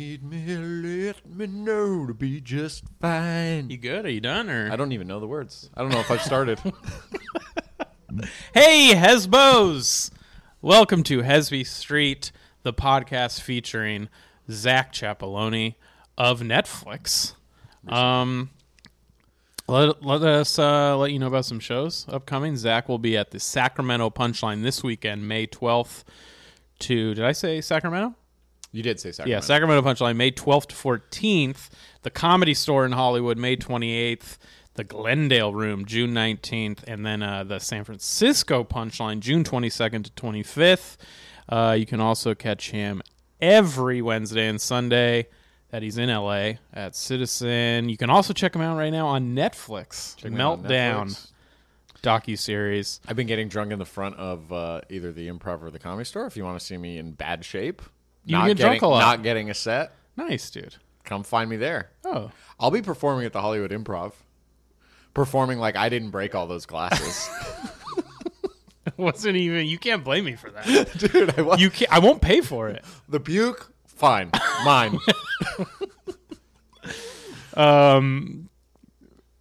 need me, let me know to be just fine. You good? Are you done? Or I don't even know the words. I don't know if I've started. Hey, Hesbos! Welcome to Hesby Street, the podcast featuring Zach Chapeloni of Netflix. Um, let, let us uh, let you know about some shows upcoming. Zach will be at the Sacramento Punchline this weekend, May 12th to, did I say Sacramento? You did say Sacramento. Yeah, Sacramento Punchline, May 12th to 14th. The Comedy Store in Hollywood, May 28th. The Glendale Room, June 19th. And then uh, the San Francisco Punchline, June 22nd to 25th. Uh, you can also catch him every Wednesday and Sunday that he's in LA at Citizen. You can also check him out right now on Netflix. Check me out on Meltdown docu series. I've been getting drunk in the front of uh, either the improv or the comedy store. If you want to see me in bad shape, You not get drunk getting, a lot. Not getting a set. Nice, dude. Come find me there. Oh, I'll be performing at the Hollywood Improv. Performing like I didn't break all those glasses, wasn't even. You can't blame me for that. dude. I was, You can't. I won't pay for it. the puke, fine, mine. Um,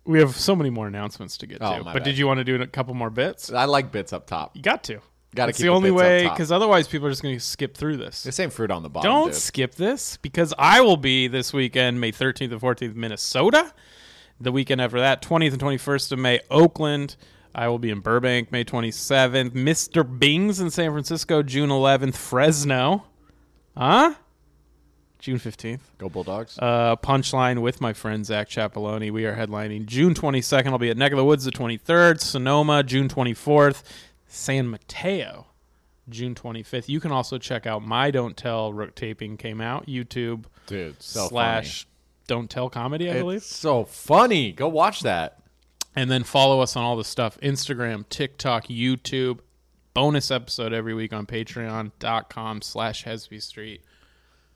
we have so many more announcements to get Oh, to. my But bad. did you want to do a couple more bits? I like bits up top. You got to. Gotta It's keep the the only way, because otherwise people are just going to skip through this. The same fruit on the bottom. Don't dude. skip this because I will be this weekend, May 13th and 14th, Minnesota. The weekend after that, 20th and 21st of May, Oakland. I will be in Burbank, May 27th. Mr. Bing's in San Francisco, June 11th. Fresno. Huh? June 15th. Go Bulldogs. uh, Punchline with my friend Zach Chapeloni. We are headlining June 22nd. I'll be at Neck of the Woods the 23rd. Sonoma, June 24th. San Mateo, June 25th. You can also check out my Don't Tell Rook taping came out. YouTube dude, so slash Don't Tell Comedy, I funny. believe. So funny. Go watch that. And then follow us on all the stuff Instagram, TikTok, YouTube. Bonus episode every week on patreon.com slash Hesby Street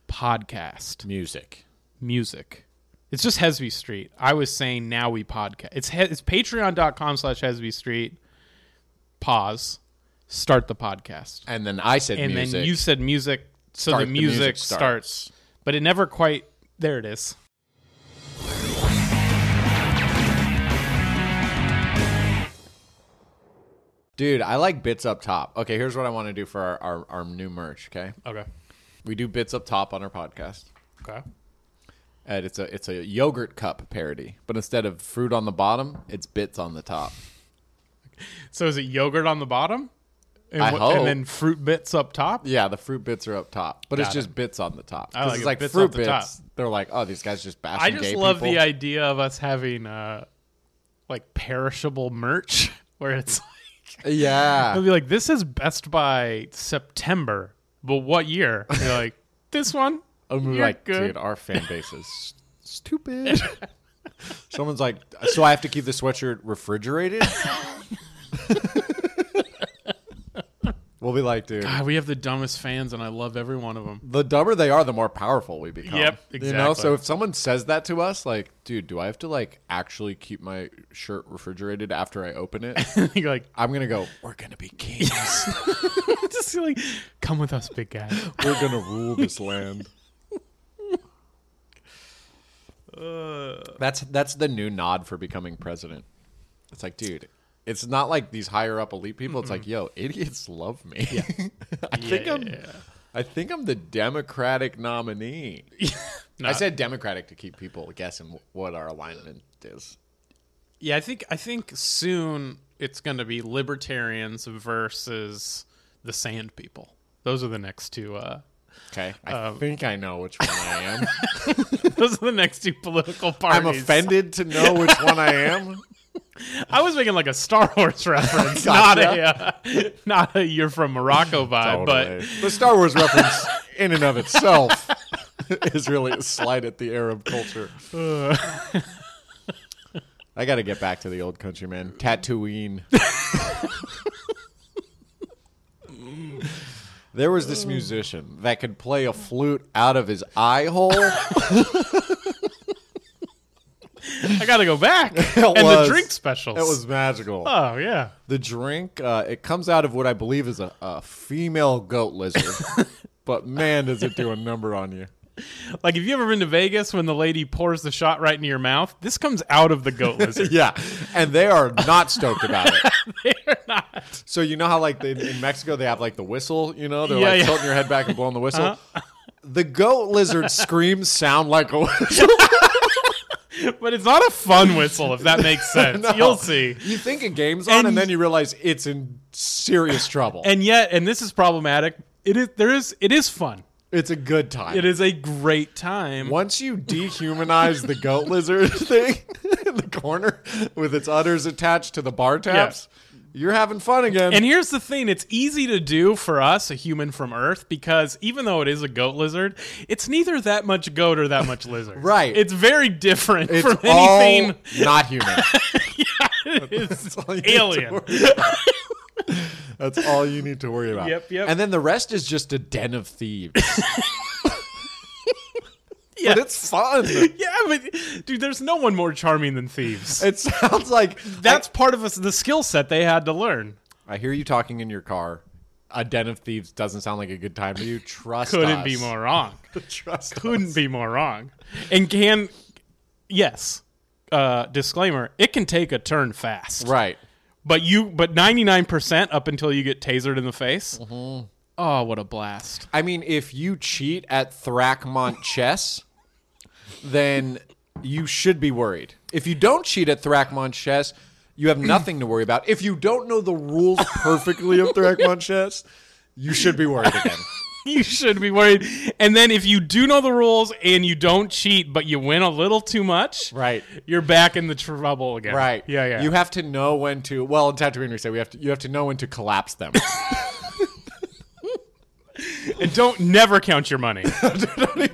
podcast. Music. music. It's just Hesby Street. I was saying now we podcast. It's he- it's patreon.com slash Hesby Street. Pause. Start the podcast. And then I said And music. then you said music. So Start the the music, music starts. starts. But it never quite. There it is. Dude, I like bits up top. Okay, here's what I want to do for our, our, our new merch, okay? Okay. We do bits up top on our podcast. Okay. And it's a it's a yogurt cup parody. But instead of fruit on the bottom, it's bits on the top. So is it yogurt on the bottom? And, I wha- hope. and then fruit bits up top? Yeah, the fruit bits are up top. But it's Got it. just bits on the top. I 'Cause like it's like bits fruit off the bits. top. They're like, oh, these guys just bashing I just gay love people. the idea of us having uh like perishable merch where it's like Yeah, It'll be like, this is Best by September, but what year? And you're like, this one. I'm You're like, good. dude, our fan base is stupid. Someone's like, so I have to keep the sweatshirt refrigerated? we'll be like, dude, God, we have the dumbest fans, and I love every one of them. the dumber they are, the more powerful we become. Yep, You know, exactly. so if someone says that to us, like, dude, do I have to like actually keep my shirt refrigerated after I open it? you're like, I'm gonna go. We're gonna be kings. just like, come with us, big guy. We're gonna rule this land. Uh. That's that's the new nod for becoming president. It's like, dude, it's not like these higher up elite people. It's like, yo, idiots love me. I think I'm I think I'm the Democratic nominee. I said Democratic to keep people guessing what our alignment is. Yeah, I think I think soon it's going to be libertarians versus the Sand People. Those are the next two. Uh, Okay, I Um, think I know which one I am. those are the next two political parties. I'm offended to know which one I am. I was making like a Star Wars reference, not a uh, not a you're from Morocco vibe, Totally. the Star Wars reference in and of itself is really a slight at the Arab culture. uh, I got to get back to the old country, man. Tatooine. there was this musician that could play a flute out of his eye hole. I got to go back. And the drink specials. It was magical. Oh yeah. The drink, uh, it comes out of what I believe is a, a female goat lizard. but man, does it do a number on you. Like, have you ever been to Vegas when the lady pours the shot right into your mouth? This comes out of the goat lizard. Yeah, and they are not stoked about it. They're not. So you know how like they, in Mexico they have like the whistle, you know, they're Yeah, like yeah. tilting your head back and blowing the whistle. The goat lizard screams sound like a whistle. But it's not a fun whistle, if that makes sense. No. You'll see. You think a game's on, and, And- then you realize it's in serious trouble. And yet, and this is problematic. It is there is it is fun. it's a good time. It is a great time. Once you dehumanize the goat lizard thing in the corner with its udders attached to the bar tabs, you're having fun again. And here's the thing it's easy to do for us, a human from Earth, because even though it is a goat lizard, it's neither that much goat or that much lizard. Right. It's very different it's from anything. not human. yeah, It's all you need to alien. That's all you need to worry about. Yep, yep. And then the rest is just a den of thieves. Yeah. But it's fun. Yeah, but dude, there's no one more charming than thieves. It sounds like That's part of us, the skill set they had to learn. I hear you talking in your car. A den of thieves doesn't sound like a good time to you. Trust Couldn't us. be more wrong. Trust Couldn't us. be more wrong. And can, yes, uh, disclaimer, it can take a turn fast. Right. But you, but 99% up until you get tasered in the face. Mm-hmm. Oh, what a blast. I mean, if you cheat at Thrackmont chess, then you should be worried. If you don't cheat at Thrackmont chess, you have nothing to worry about. If you don't know the rules perfectly of Thrackmont chess, you should be worried again. You should be worried. And then if you do know the rules and you don't cheat, but you win a little too much, Right. you're back in the trouble again. Right. Yeah, yeah. You have to know when to. Well, in Tatooine, we say we have to. You have to know when to collapse them. and don't never count your money.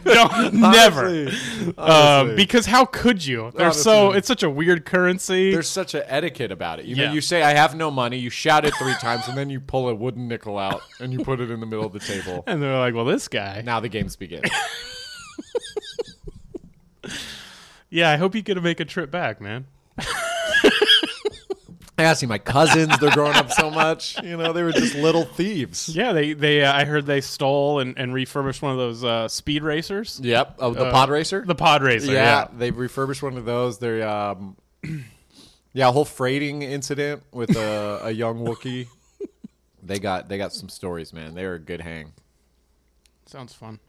don't never. Honestly. Um, because how could you? They're so it's such a weird currency. There's such an etiquette about it. You know, Yeah. you say I have no money, you shout it three times, and then you pull a wooden nickel out and you put it in the middle of the table. and they're like, well, this guy. Now the games begin. Yeah, I hope you get to make a trip back, man. I gotta see my cousins. They're growing up so much. You know, they were just little thieves. Yeah, they they uh, I heard they stole and, and refurbished one of those uh, speed racers. Yep. Oh, the Uh, pod racer. The pod racer. yeah, Yeah. they refurbished one of those. They're um, yeah, a whole freighting incident with a, a young Wookiee. They got they got some stories, man. They were a good hang. Sounds fun.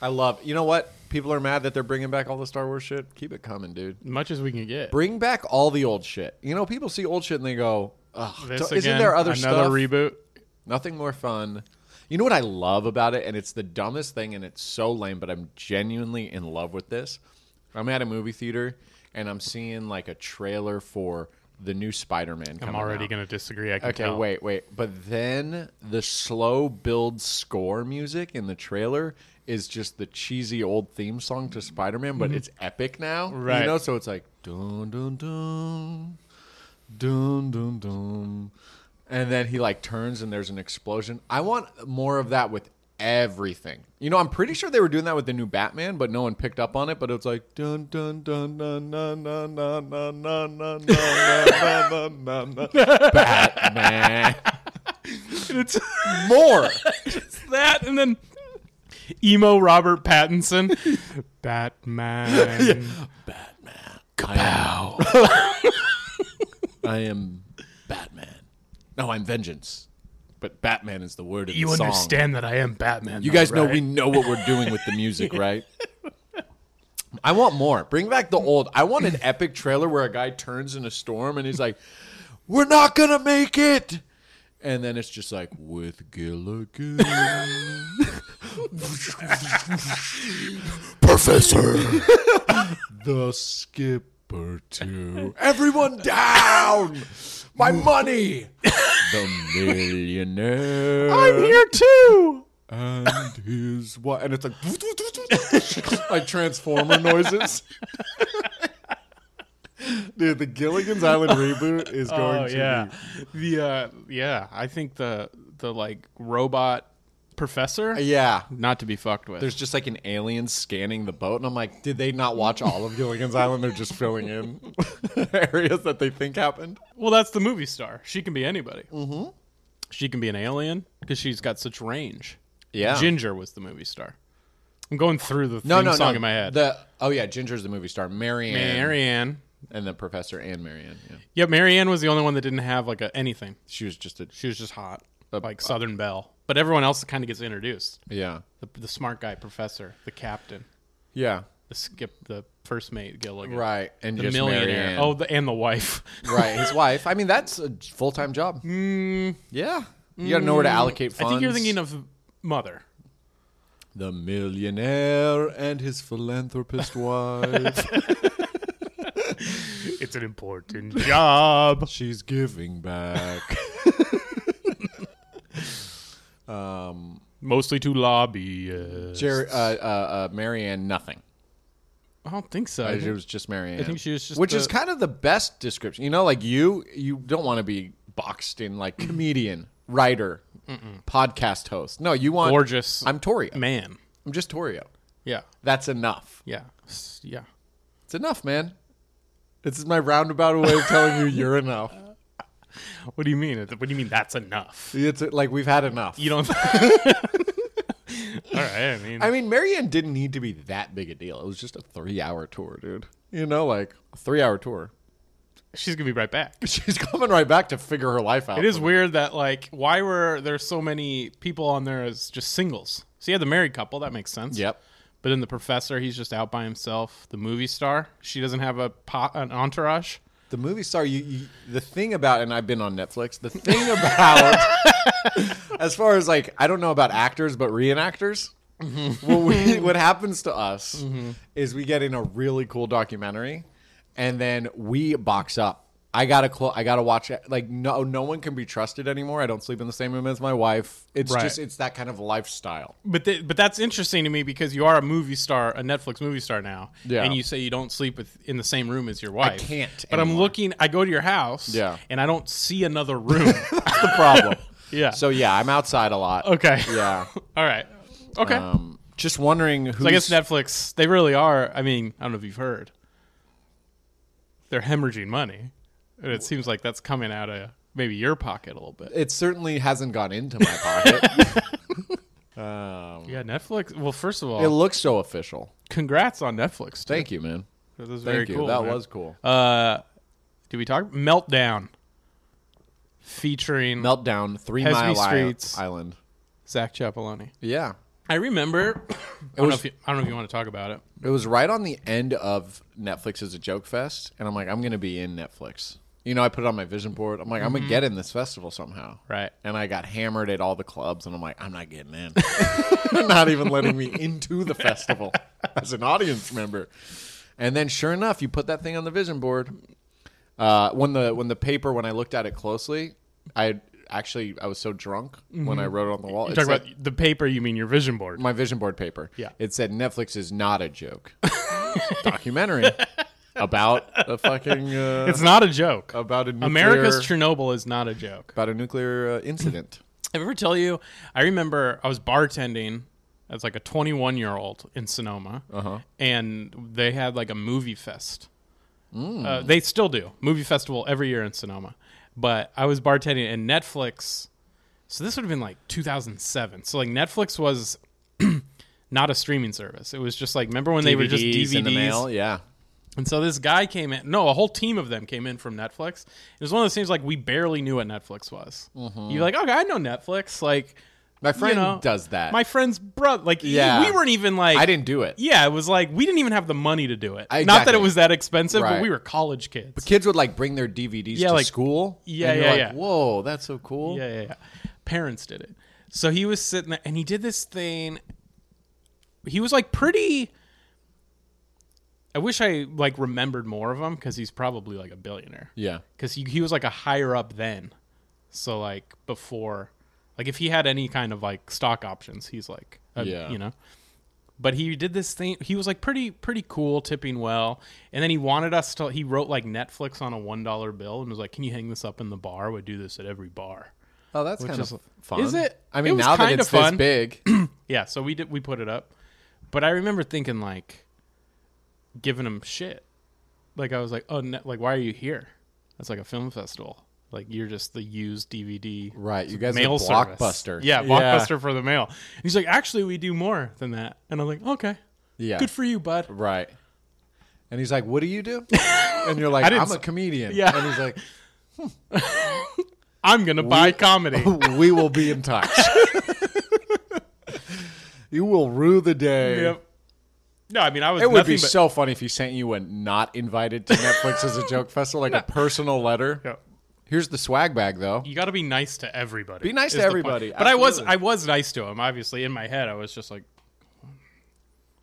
I love. You know what? People are mad that they're bringing back all the Star Wars shit. Keep it coming, dude. Much as we can get. Bring back all the old shit. You know, people see old shit and they go, Ugh, This isn't again, there other another stuff? reboot? Nothing more fun. You know what I love about it, and it's the dumbest thing, and it's so lame, but I'm genuinely in love with this. I'm at a movie theater, and I'm seeing like a trailer for the new Spider-Man. I'm already going to disagree. I can Okay, tell. wait, wait. But then the slow build score music in the trailer is just the cheesy old theme song to Spider-Man, but it's epic now. Right. You know, so it's like dun dun dun dun dun dun. And then he like turns and there's an explosion. I want more of that with everything. You know, I'm pretty sure they were doing that with the new Batman, but no one picked up on it. But it's like dun dun dun dun dun dun dun dun dun dun dun dun dun Batman. It's More. that and then emo Robert Pattinson. Batman. Batman. Kapow. I am Batman. No, I'm vengeance. But Batman is the word of You the song. You understand that I am Batman. You though, guys know right? we know what we're doing with the music, right? I want more. Bring back the old. I want an epic trailer where a guy turns in a storm and he's like, "We're not gonna make it," and then it's just like with Gilligan, Professor, the skipper too. Everyone down! My money. the millionaire. I'm here too. and his what? And it's like like transformer noises. Dude, the Gilligan's Island reboot is going Oh to yeah, be the uh, yeah. I think the the like robot professor yeah. not to be fucked with. There's just like an alien scanning the boat, and I'm like, did they not watch all of Gilligan's Island? They're just filling in areas that they think happened. well, that's the movie star. She can be anybody. Mm-hmm. She can be an alien because she's got such range. Yeah, Ginger was the movie star. I'm going through the theme No, no, song no. in my head. The oh yeah, Ginger's the movie star. Mary Ann, Marianne. And the professor and Mary Ann. Yeah, Yeah, Mary Ann was the only one that didn't have like a anything. she was just a She was just hot, Uh, like Southern Belle. But everyone else kind of gets introduced. yeah, The, the smart guy, professor, the captain, yeah, the skip, the first mate, Gilligan, right, and the just millionaire. Mary Ann. Oh, the, and the wife. right, his wife. I mean, that's a full time job. mm, Yeah, you got to know where to allocate I think you're thinking of mother. the millionaire and his philanthropist wife. An important job. She's giving back. um, Mostly to lobby. Uh, Jerry, uh, uh, uh, Mary Ann, nothing. I don't think so. I it was just Mary Ann. I think she was just which is kind of the best description. You know, like you, you don't want to be boxed in like comedian, writer, podcast host. No, you want gorgeous I'm Torio. man. I'm just Torio. Yeah, That's enough. yeah, yeah. It's enough, man. This is my roundabout way of telling you you're enough. What do you mean? What do you mean? That's enough. It's like we've had enough. You don't. All right. I mean, I mean, Mary Ann didn't need to be that big a deal. It was just a three-hour tour, dude. You know, like a three-hour tour. she's gonna be right back. She's coming right back to figure her life out. It is weird that like, why were there so many people on there as just singles? So you had the married couple. That makes sense. Yep. But then the professor, he's just out by himself. The movie star, she doesn't have a po- an entourage. The movie star, you, you the thing about, and I've been on Netflix. The thing about, as far as like, I don't know about actors, but reenactors. Mm-hmm. What we, what happens to us mm-hmm. is we get in a really cool documentary, and then we box up. I gotta clo- I gotta watch it. Like no, no one can be trusted anymore. I don't sleep in the same room as my wife. It's Right. just it's that kind of lifestyle. But th- but that's interesting to me because you are a movie star, a Netflix movie star now, Yeah. and you say you don't sleep with in the same room as your wife. I can't But I'm looking. I go to your house, Yeah. and I don't see another room. That's the problem. yeah. So yeah, I'm outside a lot. okay. Yeah. All right. Okay. Um, just wondering who. so I guess Netflix. They really are. I mean, I don't know if you've heard. They're hemorrhaging money, and it seems like that's coming out of maybe your pocket a little bit. it certainly hasn't gone into my pocket. um, Yeah, Netflix. Well, first of all, it looks so official. congrats on Netflix. Dude. Thank you, man. That was Thank very you. cool. that man. was cool. Uh, did we talk meltdown featuring Meltdown, Three Hesby Mile Streets. Island. Zach Ciappelloni? Yeah, I remember. I don't, was- know if you, I don't know if you want to talk about it. it was right on the end of Netflix as a joke fest, and I'm like, I'm gonna be in Netflix. You know, I put it on my vision board. I'm like, I'm Mm-hmm. gonna get in this festival somehow. Right. And I got hammered at all the clubs, and I'm like, I'm not getting in. They're not even letting me into the festival as an audience member. And then, sure enough, you put that thing on the vision board. Uh, when the when the paper when I looked at it closely, I actually I was so drunk when I wrote it on the wall. You It talk said- about the paper. You mean your vision board? my vision board paper. Yeah. It said Netflix is not a joke. Documentary about a fucking uh, It's not a joke. about a nuclear, America's Chernobyl is not a joke. about a nuclear uh, incident. I ever tell you? I remember I was bartending as like a 21 year old in Sonoma, Uh-huh. and they had like a movie fest. Mm. Uh, they still do movie festival every year in Sonoma, but I was bartending and Netflix. So this would have been like 2007. So like Netflix was not a streaming service. It was just like remember when they were just DVDs in the mail. Yeah. And so this guy came in. No, a whole team of them came in from Netflix. It was one of those things like we barely knew what Netflix was. Mm-hmm. You're like, okay, I know Netflix. Like My friend know, does that. my friend's brother. Like, Yeah. we weren't even like. I didn't do it. Yeah, it was like we didn't even have the money to do it. Not that it was that expensive, but we were college kids. But kids would like bring their DVDs Yeah, to like- school. Yeah, and you're yeah, like, yeah. Whoa, that's so cool. Yeah, yeah, yeah. Parents did it. So he was sitting there and he did this thing. He was like pretty. I wish I like remembered more of him because he's probably like a billionaire. Yeah. because he, he was like a higher up then. So like before, like if he had any kind of like stock options, he's like, a, Yeah. you know. But he did this thing. He was like pretty pretty cool, tipping well, and then he wanted us to. He wrote like Netflix on a one dollar bill and was like, "Can you hang this up in the bar? We do this at every bar." Oh, that's Which kind is- of fun. is it? I mean, was now that kinda it's this fun. big, Yeah, so we did we put it up. But I remember thinking like giving him shit. Like I was like, "Oh, ne- like why are you here?" That's like a film festival. Like you're just the used DVD Right, you guys mail are service. Blockbuster. Yeah, Blockbuster for the mail. And he's like, actually, we do more than that. And I'm like, okay, Yeah. good for you, bud. Right. And he's like, "What do you do?" And you're like, I didn't "I'm a s- comedian." Yeah. And he's like, I'm gonna buy comedy. "We will be in touch. you will rue the day." yep. No, I mean I was. It would be but, so funny if he sent you a not invited to Netflix as a joke festival, like a personal letter. Yeah. Here's the swag bag, though. You got to be nice to everybody. Be nice to everybody, But I was. I was nice to him. Obviously, in my head, I was just like,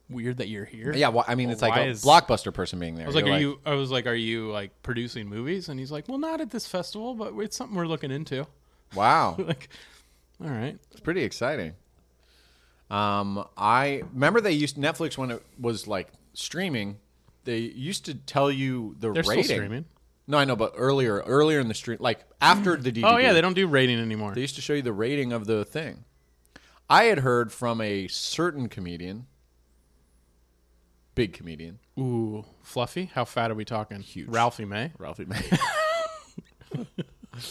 weird that you're here. Yeah, well, I mean, it's like a is- blockbuster person being there. I was like, are you? I was like, are you like producing movies? And he's like, well, not at this festival, but it's something we're looking into. Wow, like, all right. it's pretty exciting. Um, I remember they used Netflix when it was like streaming. They used to tell you the They're rating. still streaming. No, I know, but earlier, earlier in the stream, like after the DVD. Oh yeah, they don't do rating anymore. They used to show you the rating of the thing. I had heard from a certain comedian, big comedian, Ooh, fluffy. How fat are we talking? Huge. Ralphie May. Ralphie May.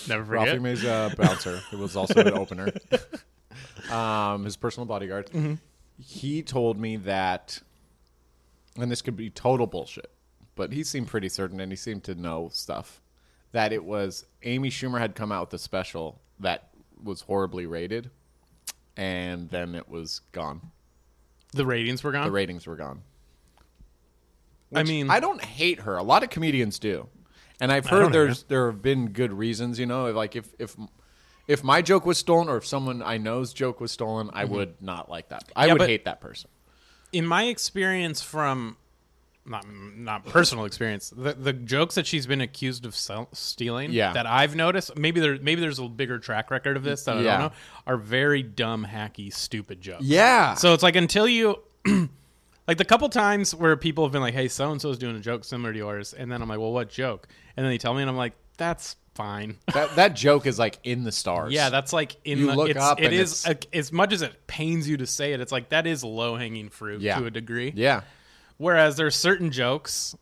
Never forget. Ralphie May's a bouncer. It was also an opener. Um, his personal bodyguard. Mm-hmm. He told me that, and this could be total bullshit, but he seemed pretty certain, and he seemed to know stuff. That it was Amy Schumer had come out with a special that was horribly rated, and then it was gone. The ratings were gone. The ratings were gone. I Which mean, I don't hate her. A lot of comedians do, and I've don't heard there's there have been good reasons. You know, like if if if my joke was stolen or if someone I know's joke was stolen, I would not like that. I Mm-hmm. Yeah, would hate that person. in my experience from not not personal experience, the the jokes that she's been accused of sell, stealing, Yeah. that I've noticed, maybe there maybe there's a bigger track record of this that I Yeah. don't know, are very dumb, hacky, stupid jokes. Yeah. So it's like until you. Like the couple times where people have been like, "Hey, so and so is doing a joke similar to yours," and then I'm like, "Well, what joke?" And then they tell me, and I'm like, "That's fine." that that joke is like in the stars. Yeah, that's like in You the look it's, up it and is it's- a- as much as it pains you to say it. It's like that is low hanging fruit Yeah. to a degree. yeah. Whereas there's certain jokes,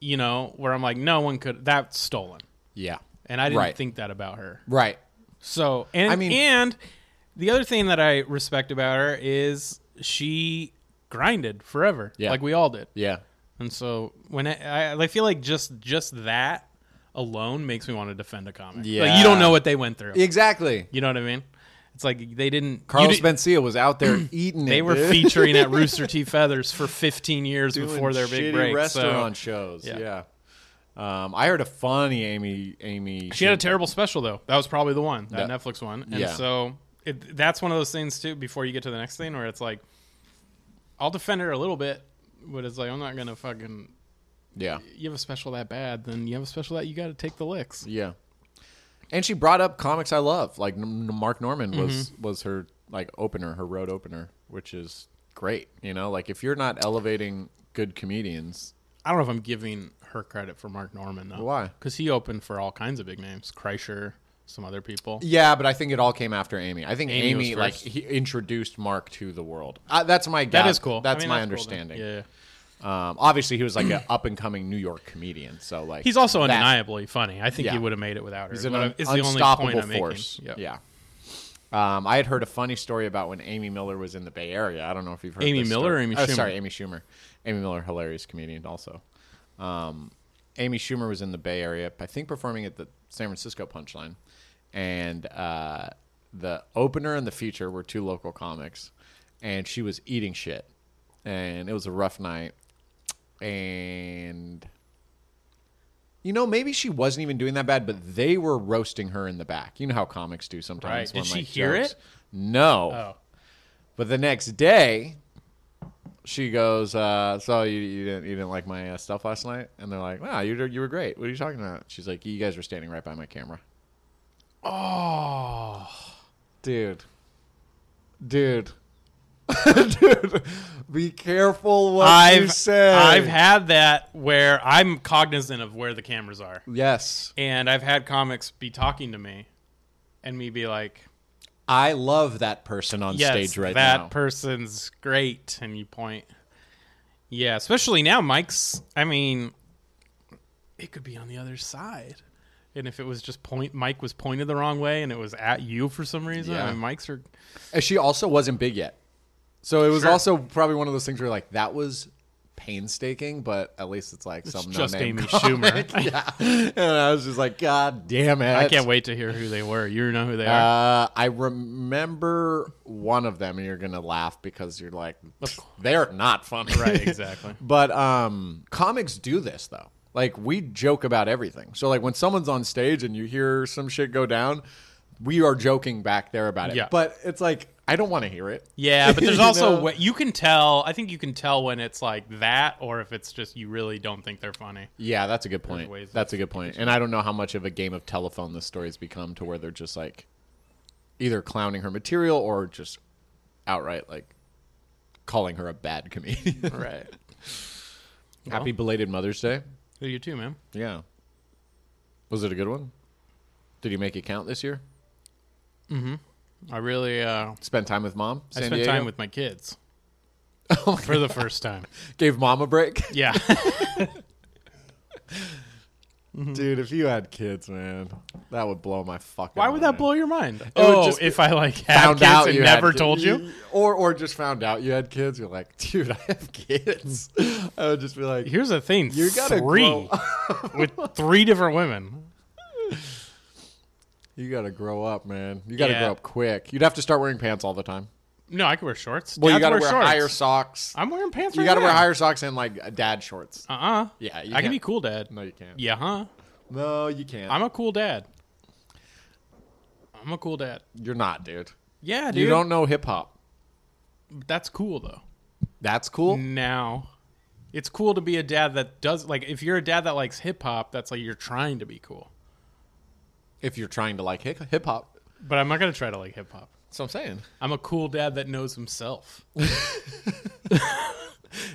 you know, where I'm like, no one could. That's stolen, Yeah. and I didn't Right. think that about her. Right. So, and I mean- and the other thing that I respect about her is she grinded forever, Yeah. like we all did. Yeah. And so when I, I, I feel like just just that alone makes me want to defend a comic. like Yeah. you don't know what they went through. Exactly. You know what I mean? It's like they didn't. Carlos Mencia was out there eating it. They were dude. featuring at Rooster T. Feathers for 15 years Doing before their big break. restaurant so shows. yeah. Yeah. Um, I heard a funny Amy Amy. she had a terrible special though. That was probably the one, that Yeah. Netflix one. And Yeah. so it, that's one of those things too. Before you get to the next thing, where it's like, I'll defend her a little bit, but it's like I'm not gonna fucking. Yeah. You have a special that bad, then you have a special that you got to take the licks. Yeah. And she brought up comics I love. Like N- Mark Normand was Mm-hmm. was her like opener, her road opener, which is great. You know, like if you're not elevating good comedians, I don't know if I'm giving her credit for Mark Normand though. Why? Because he opened for all kinds of big names, Kreischer, some other people. yeah, but I think it all came after Amy. I think Amy Amy, like he introduced Mark to the world. Uh, that's my That gap- is cool. I That's mean, my cool, then. understanding. yeah. Um, obviously, he was like an up and coming New York comedian. So like He's also that- undeniably funny. I think Yeah. he would have made it without her. He's an un- the only unstoppable point I'm force. Making. Yeah. Um, I had heard a funny story about when Amy Miller was in the Bay Area. I don't know if you've heard Amy this Miller or story. Amy Oh, Schumer? sorry, Amy Schumer. Amy Miller, hilarious comedian, also. Um, Amy Schumer was in the Bay Area, I think, performing at the San Francisco Punchline, and uh, the opener and the feature were two local comics, and she was eating shit, and it was a rough night, and you know, maybe she wasn't even doing that bad, but they were roasting her in the back. You know how comics do sometimes. Right. Did she like, hear jokes- it? No. Oh. But the next day, she goes, uh, "So you, you didn't you didn't like my uh, stuff last night?" And they're like, "Wow, you you were great. What are you talking about?" She's like, "You guys were standing right by my camera." Oh. Dude. Dude. Dude. Be careful what you I've say. I've had that where I'm cognizant of where the cameras are, yes. and I've had comics be talking to me, and me be like, I love that person on "Yes, stage right that now. That person's great," and you point. Yeah, especially now, Mike's. I mean, it could be on the other side. And if it was just point, Mike was pointed the wrong way, and it was at you for some reason. Yeah. I mean, Mike's are And she also wasn't big yet. So it was Sure. also probably one of those things where like that was painstaking, but at least it's like some just Amy comic. Schumer. yeah. And I was just like, God damn it. I can't wait to hear who they were. You know who they are. Uh, I remember one of them, and you're gonna laugh because you're like, they're not funny, right, exactly. but um, comics do this though. Like we joke about everything. So like when someone's on stage and you hear some shit go down, we are joking back there about it. Yeah. But it's like I don't want to hear it. Yeah, but there's also know? what you can tell. I think you can tell when it's like that, or if it's just you really don't think they're funny. Yeah, that's a good point. That's a good point. And I don't know how much of a game of telephone this story's become to where they're just like either clowning her material or just outright like calling her a bad comedian. Right. Happy belated Mother's Day. You too, man. Yeah. Was it a good one? Did you make it count this year? Mm-hmm. I really uh, Spend time with mom? I spent Diego? time with my kids Oh for the first time. Gave mom a break? Yeah. Dude, if you had kids, man, that would blow my fucking Why would that blow your mind? would Oh, just- if I like had found kids out and you never told you. or or just found out you had kids. You're like, dude, I have kids. I would just be like, Here's the thing: You gotta three with three different women. You gotta grow up, man. You gotta Yeah. grow up quick. You'd have to start wearing pants all the time. No, I can wear shorts. Well, you Dads gotta wear, shorts. higher socks. I'm wearing pants. you right gotta wear higher socks and like dad shorts. Uh uh Yeah, you I can can't- be cool, dad. No, you can't. Yeah, huh? No, you can't. I'm a cool dad. I'm a cool dad. You're not, dude. Yeah, dude. You don't know hip hop. That's cool though. That's cool. Now, it's cool to be a dad that does like. If you're a dad that likes hip hop, that's like you're trying to be cool. If you're trying to like hip hop, But I'm not gonna try to like hip hop. that's what I'm saying. I'm a cool dad that knows himself.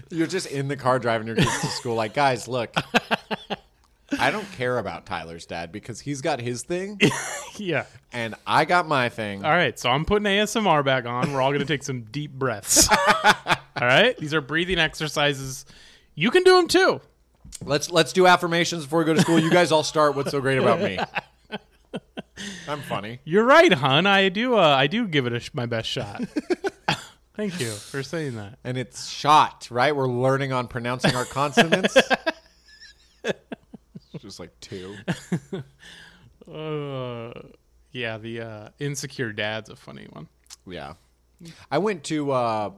You're just in the car driving your kids to school, like, guys, look. I don't care about Tyler's dad because he's got his thing yeah. and I got my thing. All right, so I'm putting ASMR back on. We're all going to take some deep breaths. all right? These are breathing exercises. You can do them too. Let's let's do affirmations before we go to school. You guys all start. What's so great about me? I'm funny. You're right, hon. I do uh, I do give it a sh- my best shot. Thank you for saying that. And it's shot, right? We're learning on pronouncing our consonants. It's just like two. Uh, yeah, the uh, insecure dad's a funny one. Yeah. I went to uh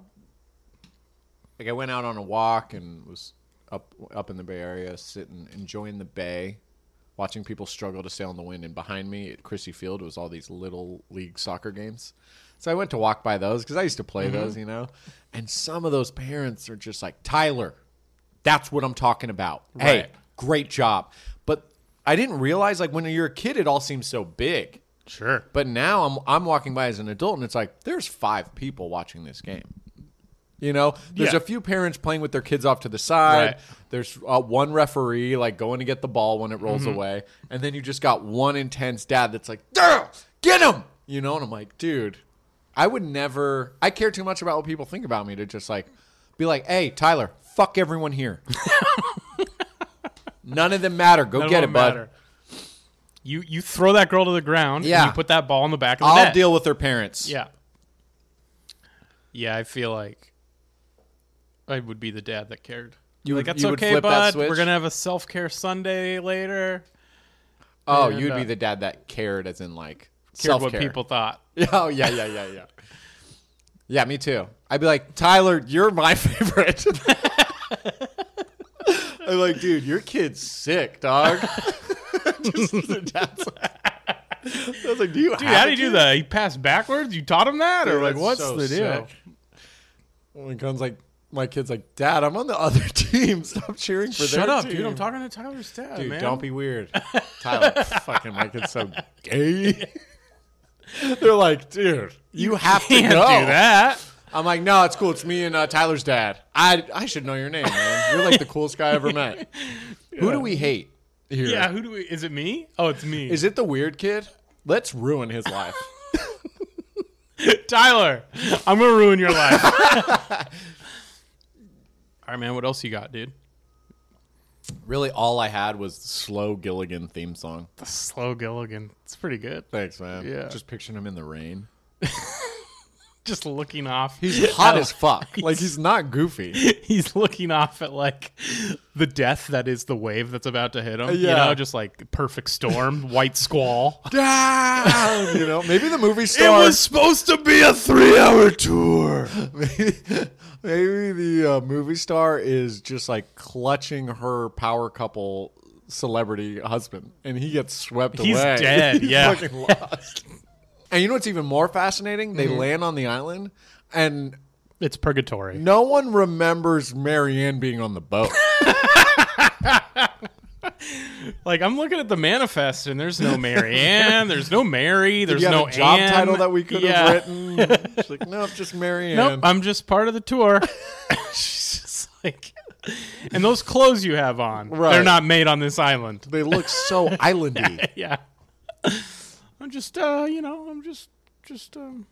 like I went out on a walk and was up up in the Bay Area sitting enjoying the bay, watching people struggle to sail in the wind and behind me at Crissy Field was all these little league soccer games. So I went to walk by those cuz I used to play mm-hmm. those, you know. And some of those parents are just like, "Tyler, that's what I'm talking about. Hey, great job." But I didn't realize like when you're a kid it all seems so big. Sure. But now I'm I'm walking by as an adult and it's like there's five people watching this game. You know, there's Yeah. a few parents playing with their kids off to the side. Right. There's uh, one referee like going to get the ball when it rolls Mm-hmm. away, and then you just got one intense dad that's like, "Duh, "Get him!" You know, and I'm like, dude, I would never. I care too much about what people think about me to just like be like, "Hey, Tyler, fuck everyone here. None of them matter. Go None get it, bud. You you throw that girl to the ground. Yeah. And you put that ball in the back of the I'll net. deal with their parents." Yeah. Yeah, I feel like I would be the dad that cared. You like would- that's you would okay, flip that bud. switch? We're gonna have a self care Sunday later. Oh, And, you'd uh, be the dad that cared, as in like Cared what self-care. people thought. Oh yeah, yeah, yeah, yeah. Yeah, me too. I'd be like, Tyler, you're my favorite. I'm like, dude, your kid's sick, dog. Just the dad's I was like, do you Dude, how do you do that? He passed backwards. You taught him that, or like, what's the deal? When comes like, my kid's like, Dad, I'm on the other team. Stop cheering for Shut their up, team. dude. I'm talking to Tyler's dad, Dude, man. don't be weird. Tyler, fucking my kid's so gay. They're like, dude, you, have to Can't do that. I'm like, no, it's cool. It's me and uh, Tyler's dad. I I should know your name, man. You're like the coolest guy I ever met. Who do we hate here? Yeah, who do we? Is it me? Oh, it's me. Is it the weird kid? Let's ruin his life. Tyler? I'm gonna ruin your life. All right, man. What else you got, dude? Really, all I had was the slow Gilligan theme song. The slow Gilligan. It's pretty good. Thanks, man. Yeah. Just picturing him in the rain. Just looking off. He's hot as fuck. Like he's not goofy. He's looking off at like the death that is the wave that's about to hit him. You Yeah. know, just like perfect storm, white squall. Down, you know, maybe the movie star. It was supposed to be a three-hour tour. maybe, maybe the uh, movie star is just like clutching her power couple celebrity husband, and he gets swept away. He's away. dead, yeah. fucking lost. And you know what's even more fascinating? They Mm-hmm. land on the island, and It's purgatory. no one remembers Mary Ann being on the boat. Like I'm looking at the manifest, and there's no Mary Ann, there's no Mary, there's no job Anne. title that we could Yeah. have written. It's like, nope, just Mary Ann. Nope, I'm just part of the tour. She's just like, and those clothes you have on, Right. they're not made on this island. they look so islandy. Yeah, I'm just, uh, you know, I'm just, just um,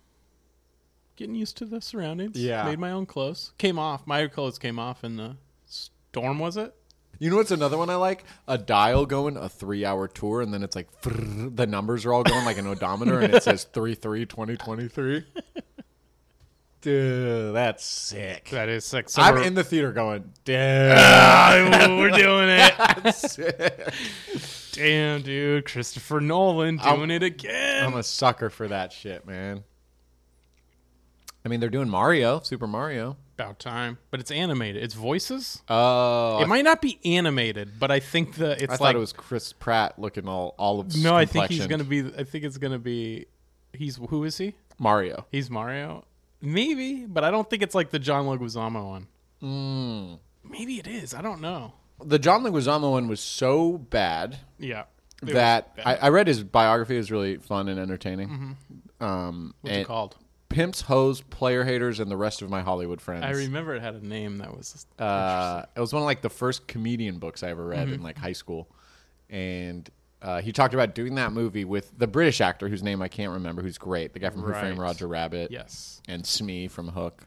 getting used to the surroundings. Yeah. made my own clothes. Came off. My clothes came off in the storm. Was it? You know what's another one I like? A dial going a three hour tour, and then it's like the numbers are all going like an odometer, and it says 3 3 2023. Dude, that's sick. That is sick. So I'm in the theater going, dude. Ah, we're doing it. Damn, dude, Christopher Nolan I'm- doing it again. I'm a sucker for that shit, man. I mean, they're doing Mario, Super Mario. About time, but it's animated. It's voices. Oh, It might not be animated, but I think the it's I like thought it was Chris Pratt looking all all of. no. I think he's gonna be. I think it's gonna be. He's who is he? Mario. He's Mario. Maybe, but I don't think it's like the John Leguizamo one. Mm. Maybe it is. I don't know. The John Leguizamo one was so bad Yeah. It was that bad. I, I read his biography. It was really fun and entertaining. Um, What's and it called? Pimps, Hoes, Player Haters, and the rest of my Hollywood friends. I remember it had a name that was. uh, it was one of like the first comedian books I ever read in like high school, and uh, he talked about doing that movie with the British actor whose name I can't remember, who's great, the guy from Who Framed Right. Roger Rabbit, yes. and Smee from Hook,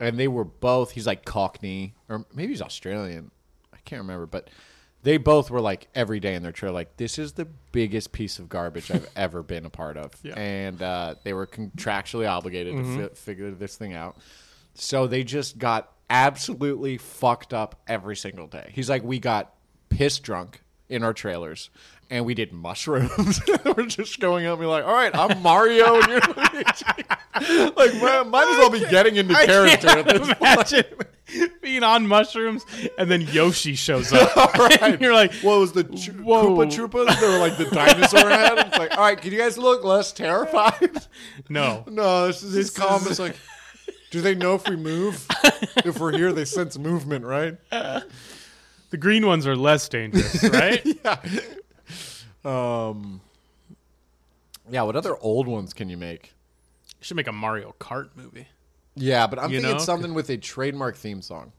and they were both. He's like Cockney, or maybe he's Australian. Can't remember, but they both were like every day in their trailer, like this is the biggest piece of garbage I've ever been a part of, Yeah. and uh, they were contractually obligated Mm-hmm. to fi- figure this thing out. So they just got absolutely fucked up every single day. He's like, we got piss drunk in our trailers. And we did mushrooms. We're just going out and be like, all right, I'm Mario. And you're Luigi. like, might, might as well be getting into character at this point. Imagine being on mushrooms and then Yoshi shows up. Right. and you're like, What was the ch- Whoa. Koopa Troopas? They were like the dinosaur head. It's like, all right, can you guys look less terrified? no. No, this is his This calm. is- It's like, do they know if we move? if we're here, they sense movement, right? The green ones are less dangerous, right? yeah. Um. Yeah. What other old ones can you make? You should make a Mario Kart movie. Yeah, but I'm You thinking know? something with a trademark theme song.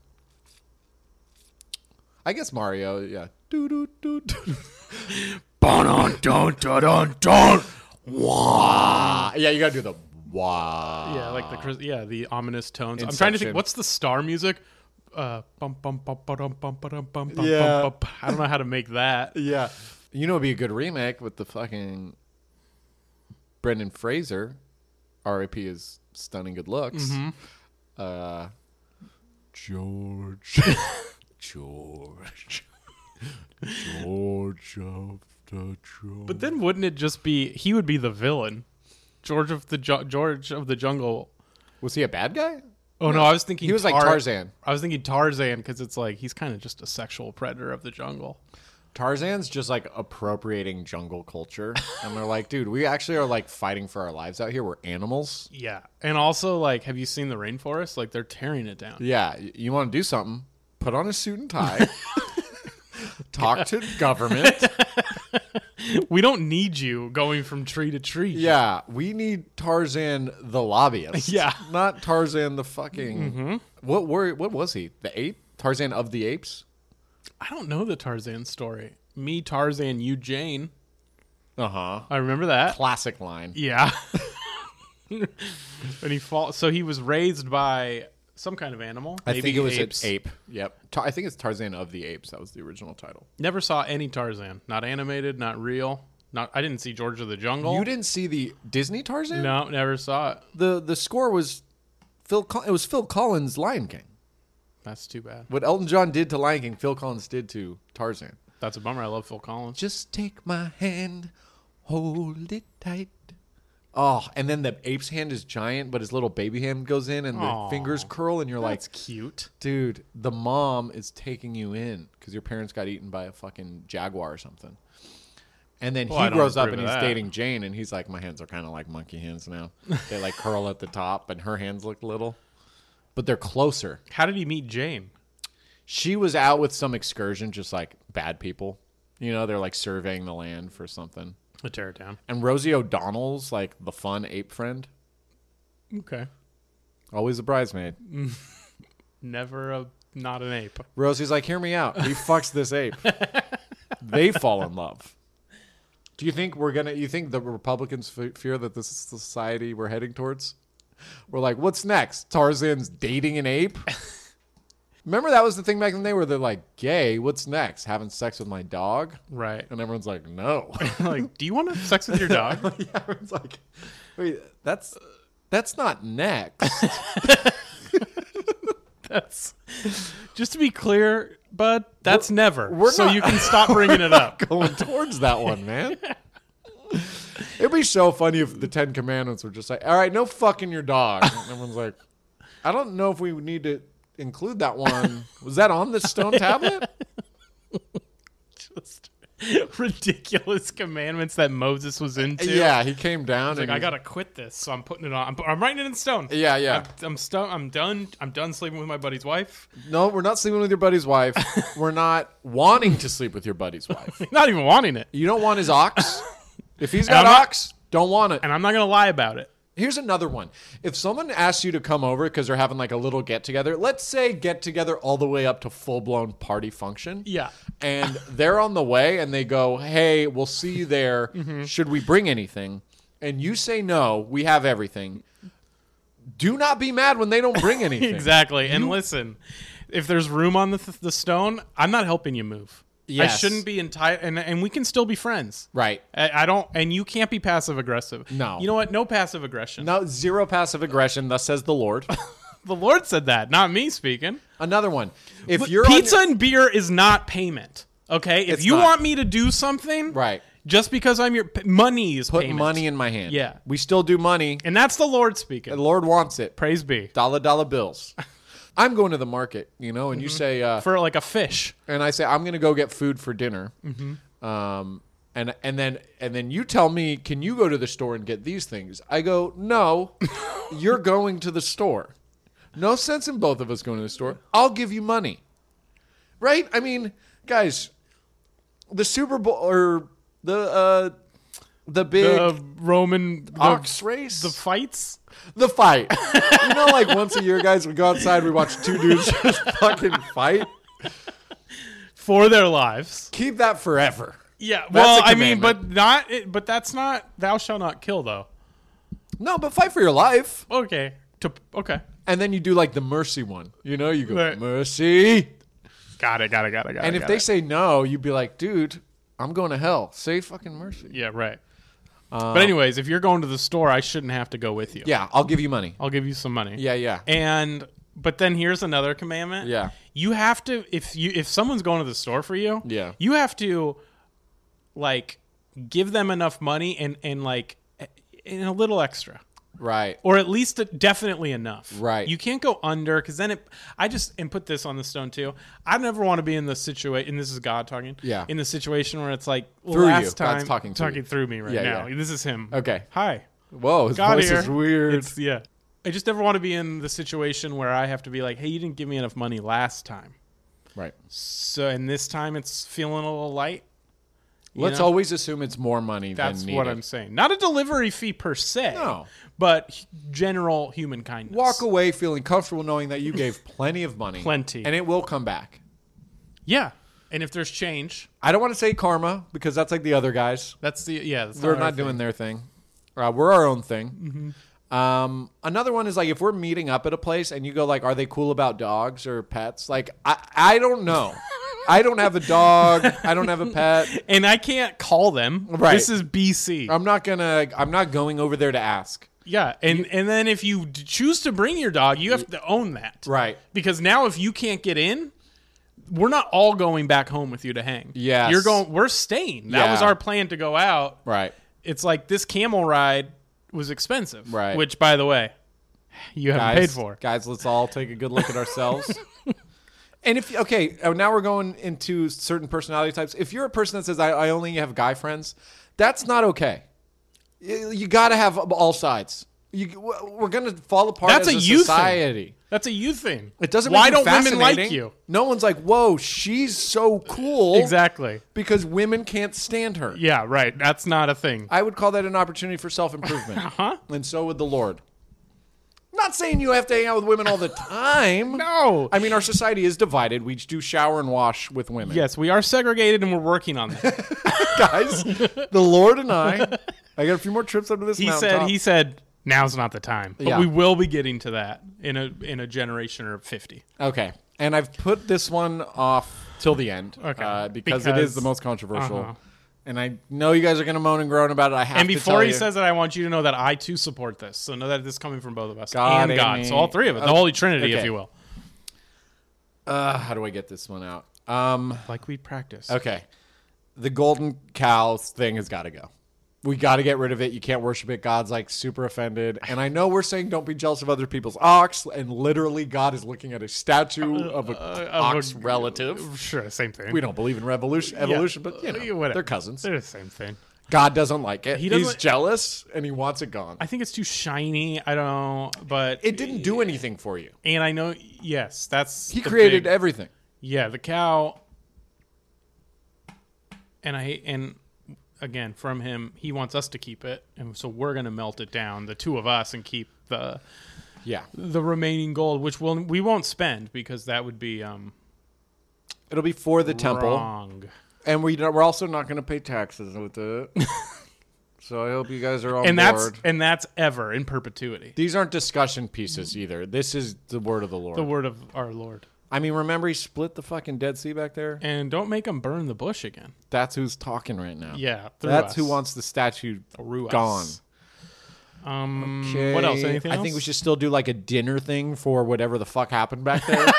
I guess Mario. Yeah. Doo doo doo doo. Dun, dun, dun, dun, dun. Wah. Yeah, you gotta do the wah. Yeah, like the Chris- yeah the ominous tones. I'm trying to Inception. think. What's the star music? Uh, bum, bum, bum, ba-dum, bum, ba-dum, bum, bum, Yeah. bum, bum. I don't know how to make that. Yeah. You know, it'd be a good remake with the fucking Brendan Fraser. RIP is stunning good looks. Mm-hmm. Uh, George. George. George of the Jungle. But then wouldn't it just be he would be the villain, George of the Ju- George of the Jungle? was he a bad guy? Oh no, I was thinking He was like Tar- Tarzan. I was thinking Tarzan because it's like he's kind of just a sexual predator of the jungle. Tarzan's just like appropriating jungle culture. and they're like, dude, we actually are like fighting for our lives out here. We're animals. Yeah, and also like, have you seen the rainforest? Like they're tearing it down. Yeah, y- you want to do something? Put on a suit and tie. Talk to government. We don't need you going from tree to tree. Yeah, we need Tarzan the lobbyist. Yeah. Mm-hmm. not Tarzan the fucking. What were? What was he? The ape? Tarzan of the apes? I don't know the Tarzan story. Me, Tarzan, you, Jane. Uh huh. I remember that. Classic line. Yeah. and he fall, so he was raised by some kind of animal. I Maybe think it was apes. an ape. Yep. Ta- I think it's Tarzan of the Apes. That was the original title. Never saw any Tarzan. Not animated, not real. Not I didn't see George of the Jungle. You didn't see the Disney Tarzan? No, never saw it. The the score was Phil. Col- it was Phil Collins' Lion King. That's too bad. What Elton John did to Lion King, Phil Collins did to Tarzan. That's a bummer. I love Phil Collins. Just take my hand, hold it tight. Oh, and then the ape's hand is giant, but his little baby hand goes in, and the Aw. fingers curl, and you're like, That's cute. dude, the mom is taking you in because your parents got eaten by a fucking jaguar or something. And then Well, I he don't grows up approve and of he's that. dating Jane, and he's like, my hands are kind of like monkey hands now. they like curl at the top, and her hands look little, but they're closer. How did he meet Jane? She was out with some excursion, just like bad people. You know, they're like surveying the land for something. A tear it down. And Rosie O'Donnell's like the fun ape friend, Okay. always a bridesmaid. Never a not an ape. Rosie's like, hear me out. He fucks this ape. they fall in love. Do you think we're gonna? You think the Republicans f- fear that this is the society we're heading towards? We're like, what's next? Tarzan's dating an ape. Remember that was the thing back in the day where they're like, gay. What's next? Having sex with my dog? Right. And everyone's like, no. like, do you want to have sex with your dog? yeah, everyone's like, wait, that's that's not next. That's just to be clear, bud. That's never. we're so not- you can stop bringing it up. going towards that one, man. It'd be so funny if the Ten Commandments were just like, all right, no fucking your dog. And everyone's like, I don't know if we need to include that one. Was that on the stone tablet? Just ridiculous commandments that Moses was into. Yeah, he came down Like and I gotta quit this, so I'm putting it on. I'm, I'm writing it in stone. Yeah, yeah. I'm, I'm, sto- I'm done. I'm done sleeping with my buddy's wife. No, we're not sleeping with your buddy's wife. we're not wanting to sleep with your buddy's wife. Not even wanting it, You don't want his ox. If he's got I'm not- ox, don't want it. and I'm not gonna lie about it. Here's another one. If someone asks you to come over because they're having like a little get together, let's say get together all the way up to full blown party function. Yeah. And they're on the way and they go, hey, we'll see you there. Mm-hmm. Should we bring anything? And you say no, we have everything. Do not be mad when they don't bring anything. Exactly. And listen, if there's room on the, th- the stone, I'm not helping you move. I shouldn't be entitled, and, and we can still be friends. Right. I, I don't, and you can't be passive aggressive. No. You know what? No passive aggression. No, zero passive aggression, thus says the Lord. The Lord said that, not me speaking. Another one. If you're pizza your- and beer is not payment. Okay, if It's you not. want me to do something, Right. Just because I'm your p- money is put payment. money in my hand. Yeah. We still do money. and that's the Lord speaking. The Lord wants it. Praise be Dollar dollar bills. I'm going to the market, you know, and you Mm-hmm. say, uh, for like a fish. and I say I'm going to go get food for dinner. Mm-hmm. Um, and and then and then you tell me, can you go to the store and get these things? I go, no, you're going to the store. No sense in both of us going to the store. I'll give you money, right? I mean, guys, the Super Bowl or the uh, the big The Roman the, ox race, the fights. the fight. you know, like once a year, guys, we go outside, we watch two dudes just fucking fight. for their lives. Keep that forever. Yeah, That's well, I mean, but not. It, but that's not. Thou shalt not kill, though. No, but fight for your life. Okay. To okay. And then you do like the mercy one. You know, you go Right. mercy. Got it. Got it. Got it. Got And it. And if they it. say no, you'd be like, dude, I'm going to hell. Say fucking mercy. yeah, right. But uh, anyways, if you're going to the store, I shouldn't have to go with you. Yeah, I'll give you money. I'll give you some money. Yeah, yeah. And but then here's another commandment. Yeah. You have to if you if someone's going to the store for you, Yeah. you have to like give them enough money and and like and a little extra. Right. Or at least definitely enough. Right. You can't go under because then it. I just and put this on the stone too. I never want to be in the situation. And this is God talking. Yeah. In the situation where it's like Through you. last God's time talking through you. through me right Yeah, now. yeah. This is Him. Okay. Hi. Whoa, his God voice here. is weird. It's yeah. I just never want to be in the situation where I have to be like, "Hey, you didn't give me enough money last time." right. So, and this time it's feeling a little light. Let's know? always assume it's more money That's than needed. That's what I'm saying. Not a delivery fee per se. No. But general human kindness. Walk away feeling comfortable knowing that you gave plenty of money. Plenty. And it will come back. Yeah. And if there's change, I don't want to say karma because that's like the other guys. that's the yeah. That's the They're not thing. doing their thing. Uh, we're our own thing. Mm-hmm. Um, another one is like if we're meeting up at a place and you go like, "Are they cool about dogs or pets?" Like, I I don't know. I don't have a dog. I don't have a pet. And I can't call them. Right. This is BC. I'm not gonna. I'm not going over there to ask. yeah, and and then if you d- choose to bring your dog, you have to own that. Right. Because now if you can't get in, we're not all going back home with you to hang. Yes. You're going we're staying. That Yeah. was our plan to go out. Right. It's like this camel ride was expensive. Right. Which by the way, you haven't guys, paid for. Guys, let's all take a good look at ourselves. and if okay, uh, now we're going into certain personality types. If you're a person that says I, I only have guy friends, that's not okay. You, you got to have all sides. You, we're going to fall apart That's as a a, youth thing. That's a you thing. It doesn't. Why don't women like you? No one's like, "Whoa, she's so cool." Exactly. Because women can't stand her. Yeah, right. That's not a thing. I would call that an opportunity for self improvement. Huh? And so would the Lord. Not saying you have to hang out with women all the time. No. I mean, our society is divided. We do shower and wash with women. Yes, we are segregated and we're working on that. Guys, the Lord and I, I got a few more trips up to this he mountaintop. said he said now's not the time. But Yeah. we will be getting to that in a in a generation or 50. Okay. And I've put this one off till the end. Okay. Uh, because, it is the most controversial. uh-huh. And I know you guys are going to moan and groan about it. I have And before he you. says that, I want you to know that I too support this. So know that this is coming from both of us God, and God. Amy. So all three of it, the Okay. Holy Trinity, if you will, uh, how do I get this one out? Um, like we practice. Okay. The golden cow thing has got to go. We got to get rid of it. You can't worship it. God's like super offended. And I know we're saying don't be jealous of other people's ox. And literally, God is looking at a statue uh, of an uh, of ox a- relative. Sure, same thing. We don't believe in revolution, evolution, but you uh, know, Yeah, whatever. they're cousins. They're the same thing. God doesn't like it. He He's doesn't- jealous and he wants it gone. I think it's too shiny. I don't know, but It didn't do anything for you. And I know, yes, that's He created big- everything. Yeah, the cow. And I and again from him, he wants us to keep it, and so we're gonna melt it down, the two of us, and keep the Yeah. the remaining gold, which will we won't spend because that would be um It'll be for the temple. And we, we're also not going to pay taxes with it. so I hope you guys are on And that's and that's ever in perpetuity. These aren't discussion pieces either. This is the word of the Lord. The word of our Lord. I mean, remember he split the fucking Dead Sea back there? And don't make them burn the bush again. That's who's talking right now. Yeah, through That's us. who wants the statue Through us. gone. Um, Okay. what else? Anything I else? think we should still do like a dinner thing for whatever the fuck happened back there.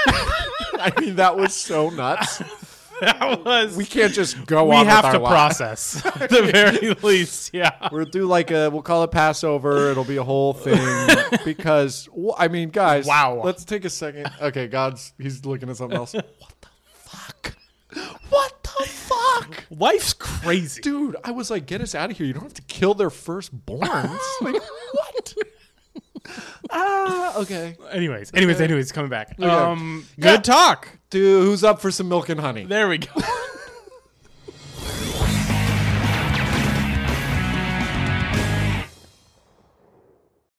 I mean, that was so nuts. that was. We can't just go we on have with our to lives. process at the very least. Yeah. We'll do like a, we'll call it Passover. It'll be a whole thing because, I mean, guys. Wow. Let's take a second. Okay, God's, he's looking at something else. What the fuck? What the fuck? Life's crazy. Dude, I was like, get us out of here. You don't have to kill their firstborns. like, what? ah, okay. Anyways, anyways, anyways, coming back. Um, Yeah. good talk. Dude, who's up for some milk and honey? There we go.